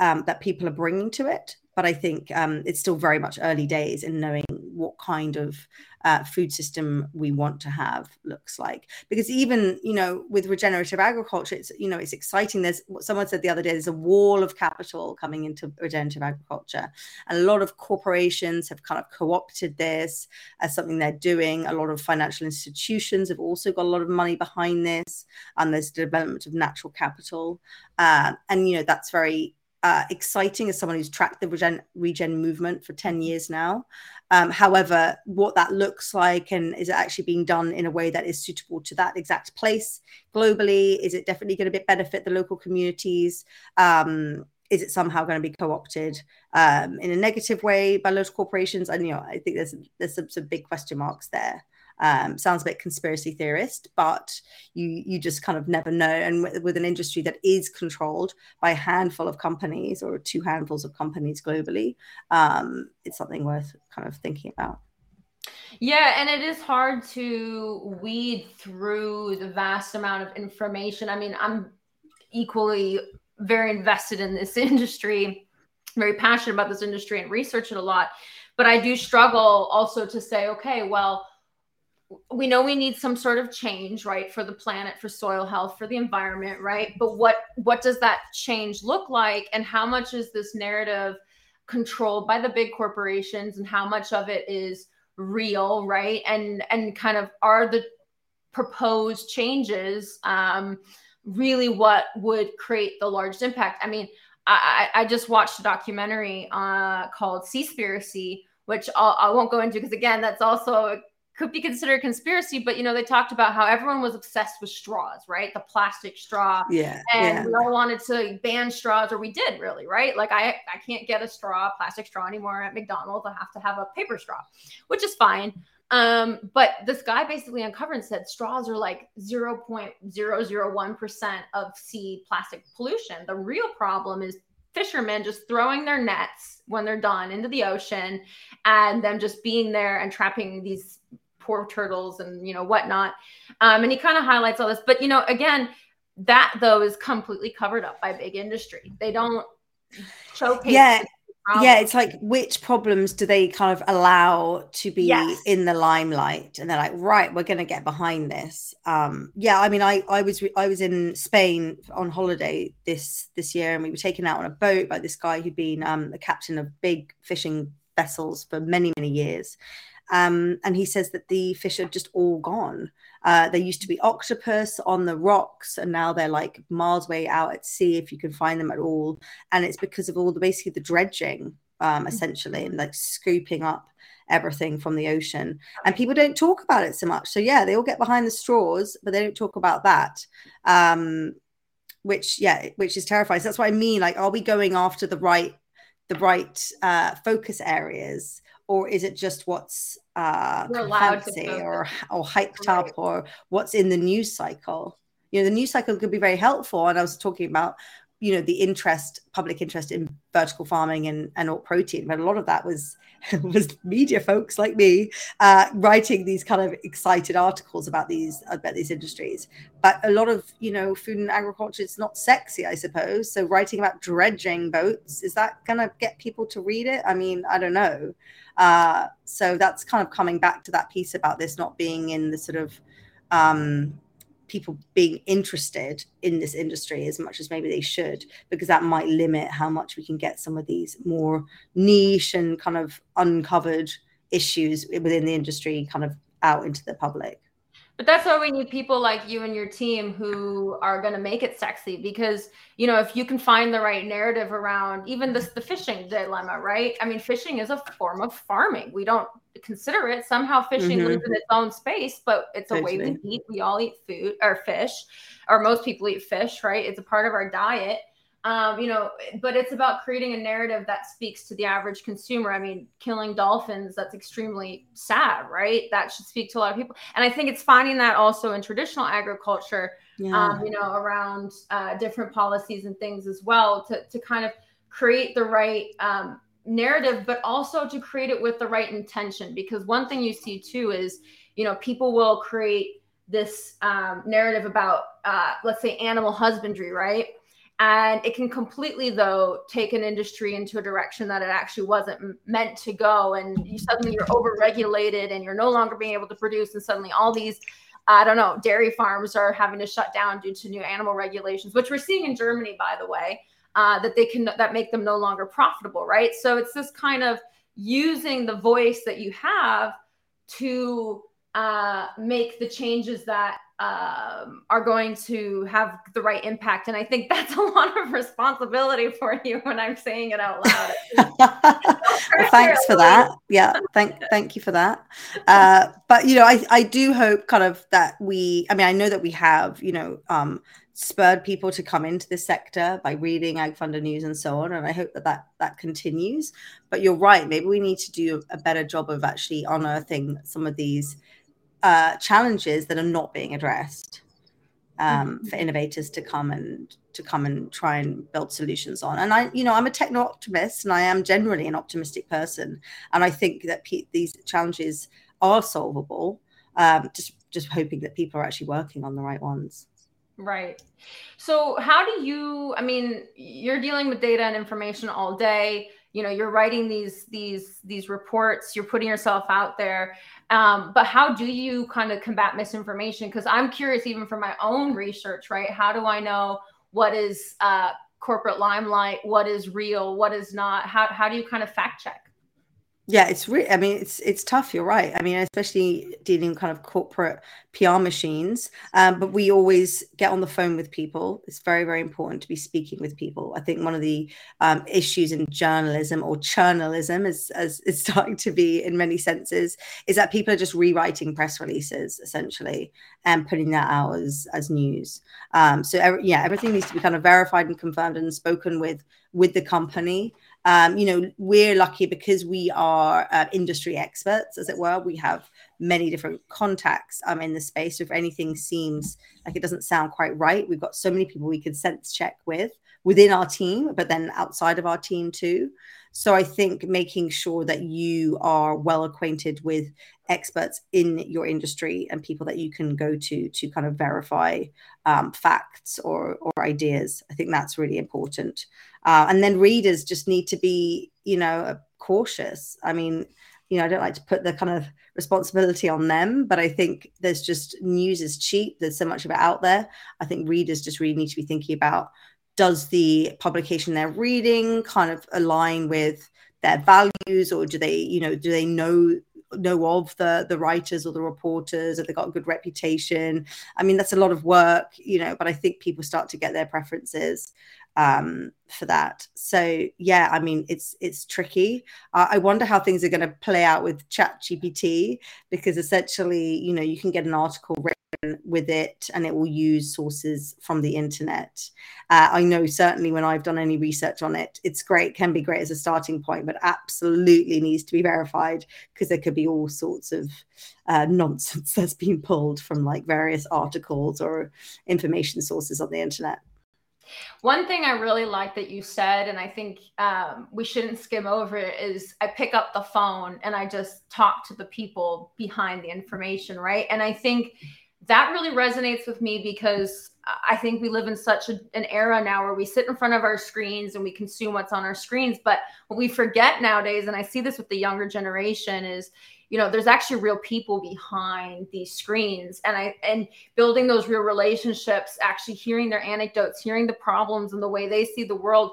um, that people are bringing to it but I think um, it's still very much early days in knowing what kind of uh, food system we want to have looks like. Because even you know with regenerative agriculture, it's you know it's exciting. There's what someone said the other day. There's a wall of capital coming into regenerative agriculture, and a lot of corporations have kind of co-opted this as something they're doing. A lot of financial institutions have also got a lot of money behind this, and there's development of natural capital, uh, and you know that's very uh, exciting as someone who's tracked the regen, regen movement for 10 years now. Um, however, what that looks like and is it actually being done in a way that is suitable to that exact place globally? Is it definitely going to benefit the local communities? Um, is it somehow going to be co-opted um, in a negative way by local corporations? And you know, I think there's there's some, some big question marks there. Um, sounds a bit conspiracy theorist, but you you just kind of never know. And with, with, an industry that is controlled by a handful of companies or two handfuls of companies globally, um, it's something worth kind of thinking about. Yeah, and it is hard to weed through the vast amount of information. I mean, I'm equally very invested in this industry, very passionate about this industry and research it a lot. But I do struggle also to say, okay, well, we know we need some sort of change right for the planet for soil health for the environment right? But what what does that change look like? And how much is this narrative controlled by the big corporations? And how much of it is real right? And and kind of are the proposed changes um really what would create the largest impact? I mean i i just watched a documentary uh called seaspiracy which I'll, I will not go into because again, that's also could be considered a conspiracy, but you know, they talked about how everyone was obsessed with straws, right? The plastic straw. Yeah. And yeah. we all wanted to ban straws, or we did really, right? Like I I can't get a straw, plastic straw anymore at McDonald's. I have to have a paper straw, which is fine. Um, but this guy basically uncovered and said straws are like 0.001% of sea plastic pollution. The real problem is fishermen just throwing their nets when they're done into the ocean and them just being there and trapping these poor turtles and you know whatnot. Um, and he kind of highlights all this, but you know, again, that though is completely covered up by big industry. They don't showcase. Yeah. Yeah, it's like which problems do they kind of allow to be yes. in the limelight, and they're like, right, we're going to get behind this. Um, yeah, I mean, I I was I was in Spain on holiday this this year, and we were taken out on a boat by this guy who'd been um, the captain of big fishing vessels for many many years, um, and he says that the fish are just all gone. Uh, there used to be octopus on the rocks, and now they're like miles away out at sea if you can find them at all. And it's because of all the basically the dredging, um, mm. essentially, and like scooping up everything from the ocean. And people don't talk about it so much. So yeah, they all get behind the straws, but they don't talk about that. Um, which yeah, which is terrifying. So that's what I mean. Like, are we going after the right the right uh, focus areas? Or is it just what's uh, fancy or or hyped right. up or what's in the news cycle? You know, the news cycle could be very helpful. And I was talking about, you know, the interest, public interest in vertical farming and and alt protein, but a lot of that was was media folks like me uh, writing these kind of excited articles about these about these industries. But a lot of you know, food and agriculture it's not sexy, I suppose. So writing about dredging boats is that going to get people to read it? I mean, I don't know. Uh, so that's kind of coming back to that piece about this not being in the sort of um, people being interested in this industry as much as maybe they should, because that might limit how much we can get some of these more niche and kind of uncovered issues within the industry kind of out into the public. But that's why we need people like you and your team who are going to make it sexy because, you know, if you can find the right narrative around even this, the fishing dilemma, right? I mean, fishing is a form of farming. We don't consider it. Somehow fishing mm-hmm. lives in its own space, but it's a way we eat. We all eat food or fish, or most people eat fish, right? It's a part of our diet um, you know, but it's about creating a narrative that speaks to the average consumer. I mean, killing dolphins, that's extremely sad, right? That should speak to a lot of people. And I think it's finding that also in traditional agriculture, yeah. um, you know, around uh, different policies and things as well to, to kind of create the right um, narrative, but also to create it with the right intention. Because one thing you see too is, you know, people will create this um, narrative about, uh, let's say, animal husbandry, right? And it can completely though take an industry into a direction that it actually wasn't meant to go. And you suddenly you're over regulated and you're no longer being able to produce. And suddenly all these i don't know dairy farms are having to shut down due to new animal regulations which we're seeing in germany by the way uh, that they can that make them no longer profitable right? So it's this kind of using the voice that you have to uh, make the changes that um, are going to have the right impact. And I think that's a lot of responsibility for you when I'm saying it out loud. well, thanks for that. Yeah, thank thank you for that. Uh, but you know, I I do hope kind of that we. I mean, I know that we have you know um, spurred people to come into this sector by reading AgFunder news and so on, and I hope that that that continues. But you're right. Maybe we need to do a better job of actually unearthing some of these uh, challenges that are not being addressed um, mm-hmm. for innovators to come and to come and try and build solutions on. And I, you know, I'm a techno optimist, and I am generally an optimistic person, and I think that pe- these challenges are solvable. Um, just just hoping that people are actually working on the right ones. Right. So, how do you? I mean, you're dealing with data and information all day. You know, you're writing these these these reports. You're putting yourself out there. Um, but how do you kind of combat misinformation? Because I'm curious, even from my own research, right? How do I know what is uh, corporate limelight, what is real, what is not? How, how do you kind of fact check? Yeah, it's really. I mean, it's it's tough. You're right. I mean, especially dealing kind of corporate PR machines. Um, but we always get on the phone with people. It's very very important to be speaking with people. I think one of the um, issues in journalism or journalism, as as it's starting to be in many senses, is that people are just rewriting press releases essentially and putting that out as as news. Um, so yeah, everything needs to be kind of verified and confirmed and spoken with with the company um, you know, we're lucky because we are uh, industry experts, as it were. We have many different contacts um, in the space. So if anything seems like it doesn't sound quite right, we've got so many people we can sense check with within our team, but then outside of our team too. So I think making sure that you are well acquainted with experts in your industry and people that you can go to to kind of verify um, facts or, or ideas, I think that's really important. Uh, and then readers just need to be, you know, cautious. I mean, you know, I don't like to put the kind of responsibility on them, but I think there's just news is cheap. There's so much of it out there. I think readers just really need to be thinking about does the publication they're reading kind of align with their values or do they, you know, do they know know of the the writers or the reporters? Have they got a good reputation? I mean that's a lot of work you know but i think people start to get their preferences um, for that. So yeah, I mean it's it's tricky. I wonder how things are going to play out with Chat GPT because essentially, you know, you can get an article written with it and it will use sources from the internet. Uh, I know certainly when I've done any research on it, it's great, can be great as a starting point, but absolutely needs to be verified because there could be all sorts of uh, nonsense that's been pulled from like various articles or information sources on the internet. One thing I really like that you said, and I think um, we shouldn't skim over it, is I pick up the phone and I just talk to the people behind the information, right? And I think that really resonates with me because I think we live in such a, an era now where we sit in front of our screens and we consume what's on our screens. But what we forget nowadays, and I see this with the younger generation, is you know there's actually real people behind these screens and i and building those real relationships actually hearing their anecdotes hearing the problems and the way they see the world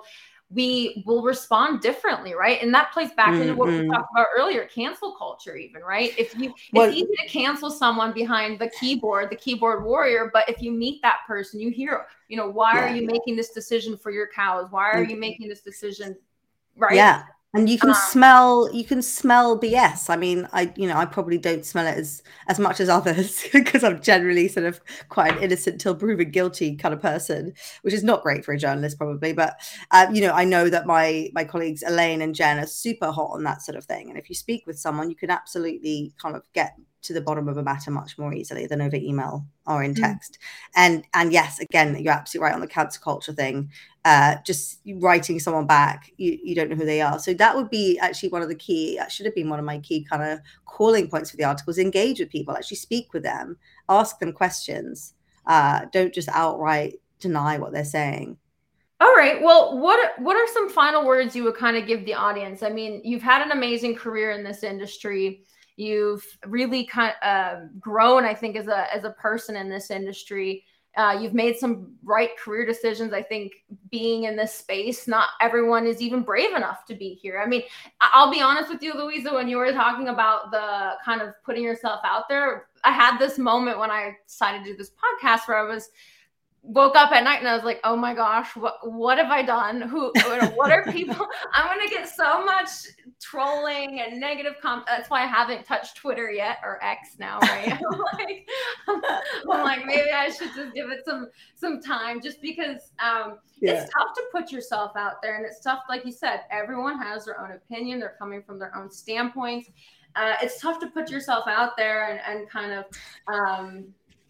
we will respond differently right and that plays back mm-hmm. into what we mm-hmm. talked about earlier cancel culture even right if you well, it's easy to cancel someone behind the keyboard the keyboard warrior but if you meet that person you hear you know why yeah. are you making this decision for your cows why are you making this decision right yeah and you can um, smell you can smell bs i mean i you know i probably don't smell it as as much as others because i'm generally sort of quite an innocent till proven guilty kind of person which is not great for a journalist probably but uh, you know i know that my my colleagues elaine and jen are super hot on that sort of thing and if you speak with someone you can absolutely kind of get to the bottom of a matter much more easily than over email or in mm. text. Mm. And and yes, again, you're absolutely right on the cancel culture thing. Uh, just writing someone back, you, you don't know who they are. So that would be actually one of the key, that should have been one of my key kind of calling points for the articles. Engage with people, actually speak with them, ask them questions. Uh, don't just outright deny what they're saying. All right. Well, what what are some final words you would kind of give the audience? I mean, you've had an amazing career in this industry. You've really kind of uh, grown, I think, as a as a person in this industry. Uh, you've made some right career decisions. I think being in this space, not everyone is even brave enough to be here. I mean, I'll be honest with you, Louisa, when you were talking about the kind of putting yourself out there, I had this moment when I decided to do this podcast where I was woke up at night and I was like, oh my gosh, what what have I done? Who what are people? I'm gonna get so much trolling and negative comment. That's why I haven't touched Twitter yet or X now, right? I'm like, I'm like, maybe I should just give it some some time just because um yeah. it's tough to put yourself out there and it's tough, like you said, everyone has their own opinion, they're coming from their own standpoints. Uh, it's tough to put yourself out there and, and kind of um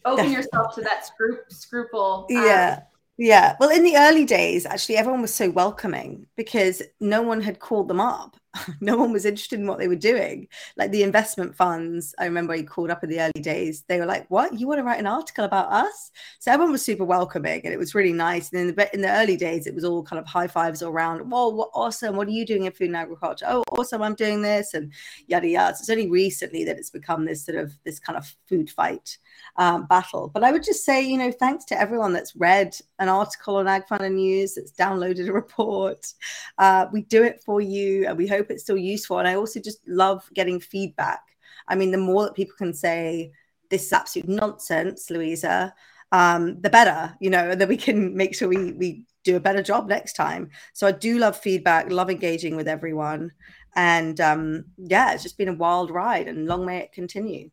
open yourself to that scru- scruple. Um, yeah. Yeah. Well, in the early days, actually, everyone was so welcoming because no one had called them up. no one was interested in what they were doing. Like the investment funds, I remember he called up in the early days. They were like, "What? You want to write an article about us?" So everyone was super welcoming, and it was really nice. And in the in the early days, it was all kind of high fives all around. Whoa, what awesome! What are you doing in food and agriculture? Oh, awesome! I'm doing this, and yada yada. So it's only recently that it's become this sort of this kind of food fight um, battle. But I would just say, you know, thanks to everyone that's read an article on AgFunder News, that's downloaded a report. Uh, we do it for you, and we hope it's still useful. And I also just love getting feedback. I mean, the more that people can say, this is absolute nonsense, Louisa, um, the better, you know, then we can make sure we, we do a better job next time. So I do love feedback, love engaging with everyone. And um, yeah, it's just been a wild ride and long may it continue.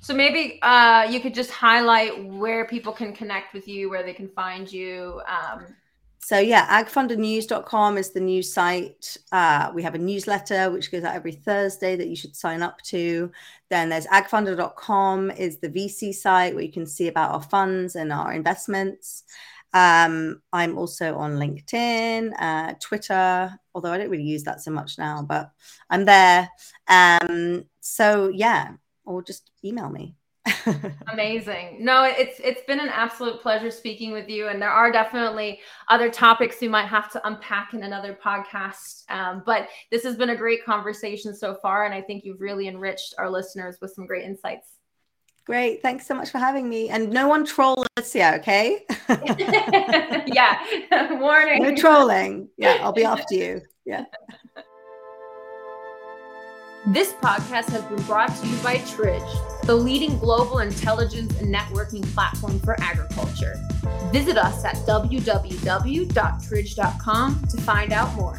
So maybe uh, you could just highlight where people can connect with you, where they can find you. Um, so yeah, agfundernews.com is the news site. Uh, we have a newsletter which goes out every Thursday that you should sign up to. Then there's agfunder.com is the VC site where you can see about our funds and our investments. Um, I'm also on LinkedIn, uh, Twitter, although I don't really use that so much now, but I'm there. Um, so yeah, or just email me. Amazing. No, it's it's been an absolute pleasure speaking with you, and there are definitely other topics we might have to unpack in another podcast. Um, but this has been a great conversation so far, and I think you've really enriched our listeners with some great insights. Great. Thanks so much for having me. And no one troll Alicia, okay? yeah. Warning. No trolling. Yeah, I'll be after you. Yeah. This podcast has been brought to you by Tridge, the leading global intelligence and networking platform for agriculture. Visit us at www.tridge.com to find out more.